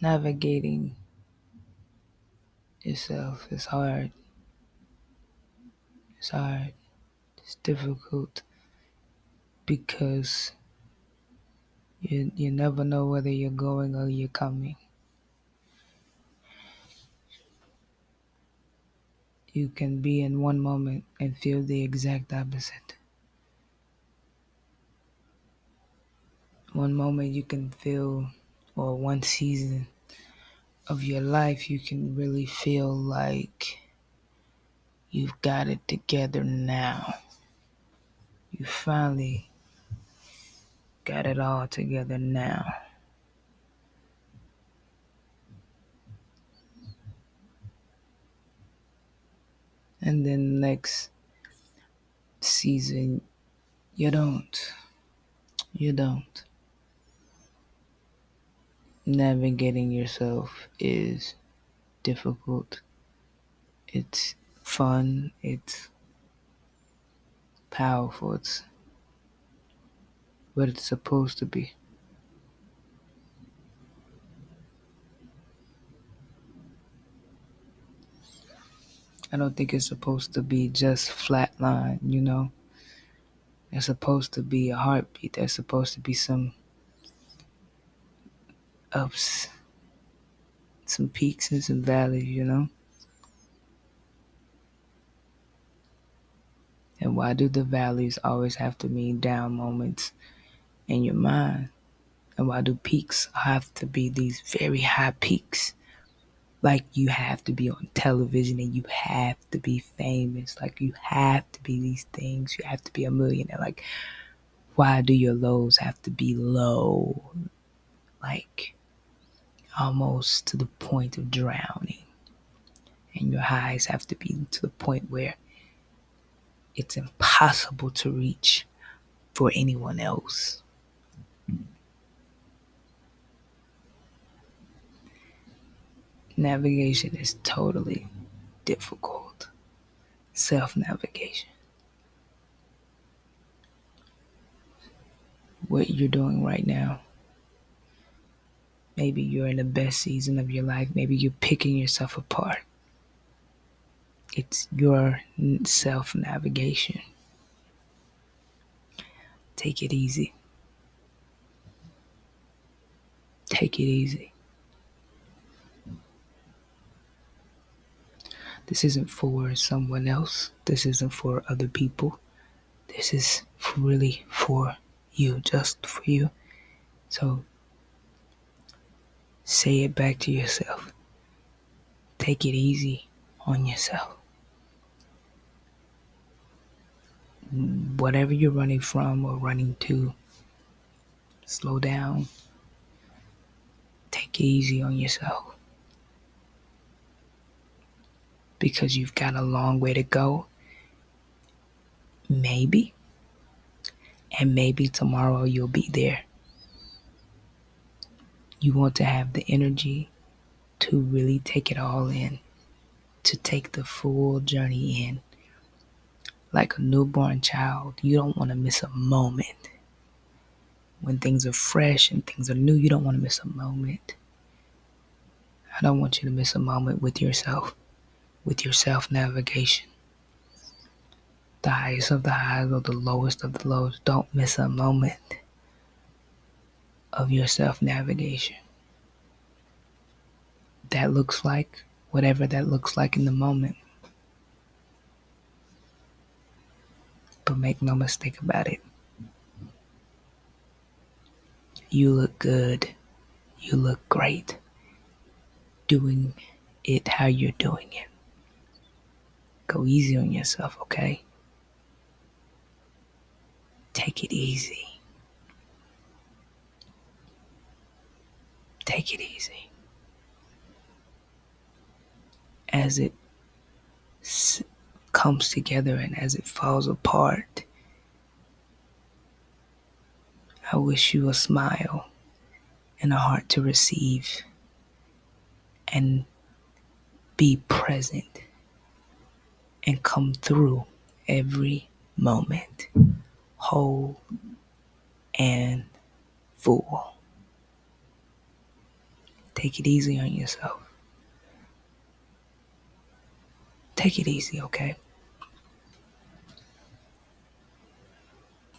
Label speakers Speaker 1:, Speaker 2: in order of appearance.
Speaker 1: navigating yourself is hard. It's hard. It's difficult because you you never know whether you're going or you're coming. You can be in one moment and feel the exact opposite. One moment you can feel, or one season of your life, you can really feel like you've got it together now. You finally got it all together now. And then next season, you don't. You don't. Navigating yourself is difficult. It's fun. It's powerful. It's what it's supposed to be. I don't think it's supposed to be just flatline, you know? There's supposed to be a heartbeat. There's supposed to be some ups, some peaks and some valleys, you know? And why do the valleys always have to mean down moments in your mind? And why do peaks have to be these very high peaks? Like you have to be on television and you have to be famous. Like you have to be these things. You have to be a millionaire. Like, why do your lows have to be low? Like, almost to the point of drowning. And your highs have to be to the point where it's impossible to reach for anyone else. Navigation is totally difficult. Self navigation. What you're doing right now. Maybe you're in the best season of your life. Maybe you're picking yourself apart. It's your self navigation. Take it easy. Take it easy. This isn't for someone else. This isn't for other people. This is really for you, just for you. So say it back to yourself. Take it easy on yourself. Whatever you're running from or running to, slow down. Take it easy on yourself. Because you've got a long way to go. Maybe. And maybe tomorrow you'll be there. You want to have the energy to really take it all in, to take the full journey in. Like a newborn child, you don't want to miss a moment. When things are fresh and things are new, you don't want to miss a moment. I don't want you to miss a moment with yourself, with your self navigation. The highest of the highs or the lowest of the lows, don't miss a moment of your self navigation. That looks like whatever that looks like in the moment. But make no mistake about it. You look good. You look great doing it how you're doing it. Go easy on yourself, okay? Take it easy. Take it easy. As it s- comes together and as it falls apart, I wish you a smile and a heart to receive and be present and come through every moment whole and full. Take it easy on yourself. Take it easy, okay?